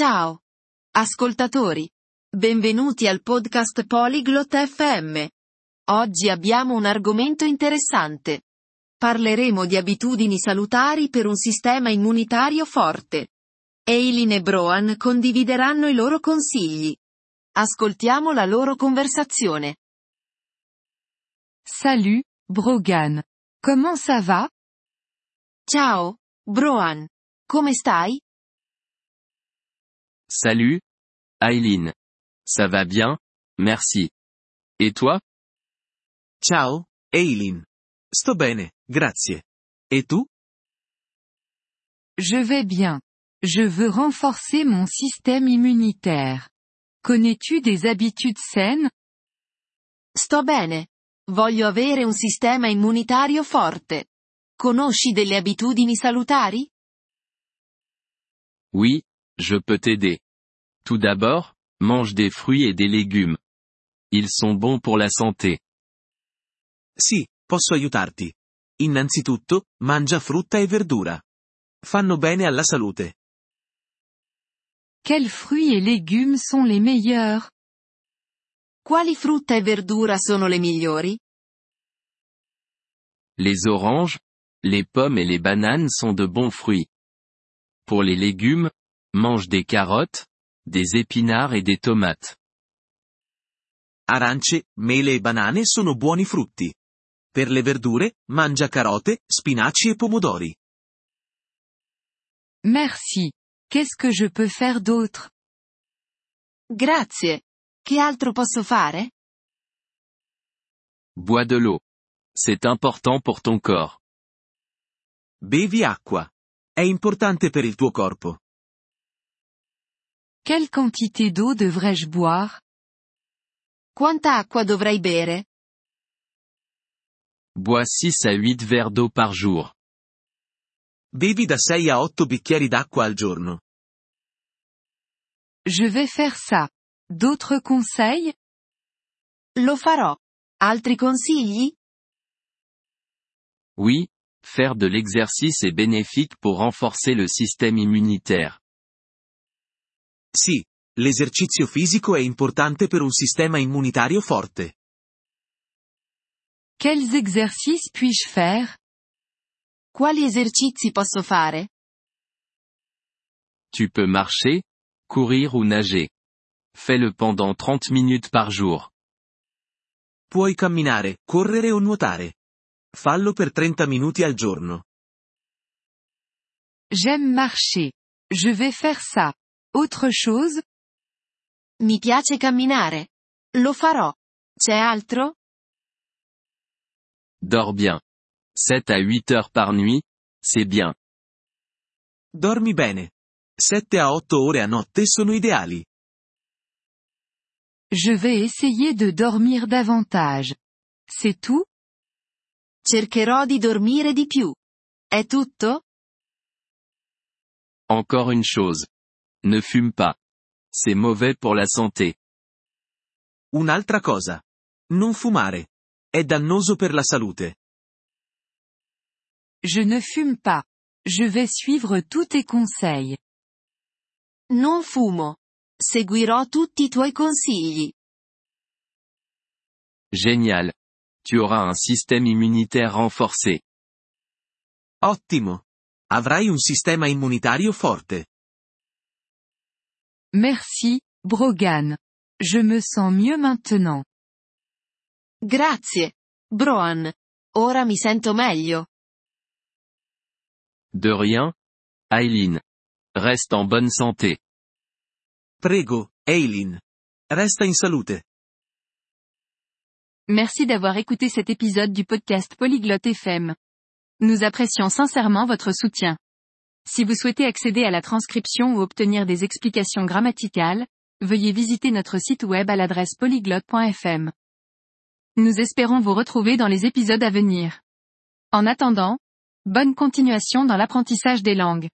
Ciao. Ascoltatori. Benvenuti al podcast Polyglot FM. Oggi abbiamo un argomento interessante. Parleremo di abitudini salutari per un sistema immunitario forte. Eileen e Broan condivideranno i loro consigli. Ascoltiamo la loro conversazione. Salut, Brogan. Comment ça va? Ciao, Broan. Come stai? Salut, Eileen. Ça va bien, merci. Et toi? Ciao, Eileen. Sto bene, grazie. E tu? Je vais bien. Je veux renforcer mon système immunitaire. Connais-tu des habitudes saines? Sto bene. Voglio avere un sistema immunitario forte. Conosci delle abitudini salutari? Oui, je peux t'aider. Tout d'abord, mange des fruits et des légumes. Ils sont bons pour la santé. Sì, posso aiutarti. Innanzitutto, mangia frutta e verdura. Fanno bene alla salute. Quels fruits et légumes sont les meilleurs? Quali frutta e verdura sono le migliori? Les oranges, les pommes et les bananes sont de bons fruits. Pour les légumes, mange des carottes, des épinards et des tomates. Arance, mele e banane sono buoni frutti. Per le verdure, mangia carote, spinaci e pomodori. Merci. Qu'est-ce que je peux faire d'autre? Grazie. Che altro posso fare? Bois de l'eau. C'est important pour ton corps. Bevi acqua. È importante per il tuo corpo. Quelle quantité d'eau devrais-je boire? Quanta acqua dovrei bere? Bois 6 à 8 verres d'eau par jour. Bevi da 6 a 8 bicchieri d'acqua al giorno. Je vais faire ça. D'autres conseils? Lo farò. Altri consigli? Oui, faire de l'exercice est bénéfique pour renforcer le système immunitaire. Sì, l'esercizio fisico è importante per un sistema immunitario forte. Quels exercices puis-je faire? Quali esercizi posso fare? Tu peux marcher, courir ou nager. Fais-le pendant 30 minutes par jour. Puoi camminare, correre o nuotare. Fallo per 30 minuti al giorno. J'aime marcher. Je vais faire ça. Autre chose? Mi piace camminare. Lo farò. C'è altro? Dors bien. 7 à 8 heures par nuit, c'est bien. Dormi bene. 7 a 8 ore a notte sono ideali. Je vais essayer de dormir davantage. C'est tout? Cercherò di dormire di più. È tutto? Encore une chose. Ne fume pas. C'est mauvais pour la santé. Un'altra cosa. Non fumare. È dannoso per la salute. Je ne fume pas. Je vais suivre tous tes conseils. Non fumo. Seguirò tutti i tuoi consigli. Génial. Tu auras un système immunitaire renforcé. Ottimo. Avrai un sistema immunitario forte. Merci, Brogan. Je me sens mieux maintenant. Grazie, Broan. Ora mi sento meglio. De rien, Eileen. Reste en bonne santé. Prego, Eileen. Resta in salute. Merci d'avoir écouté cet épisode du podcast Polyglotte FM. Nous apprécions sincèrement votre soutien. Si vous souhaitez accéder à la transcription ou obtenir des explications grammaticales, veuillez visiter notre site web à l'adresse polyglotte.fm. Nous espérons vous retrouver dans les épisodes à venir. En attendant, bonne continuation dans l'apprentissage des langues.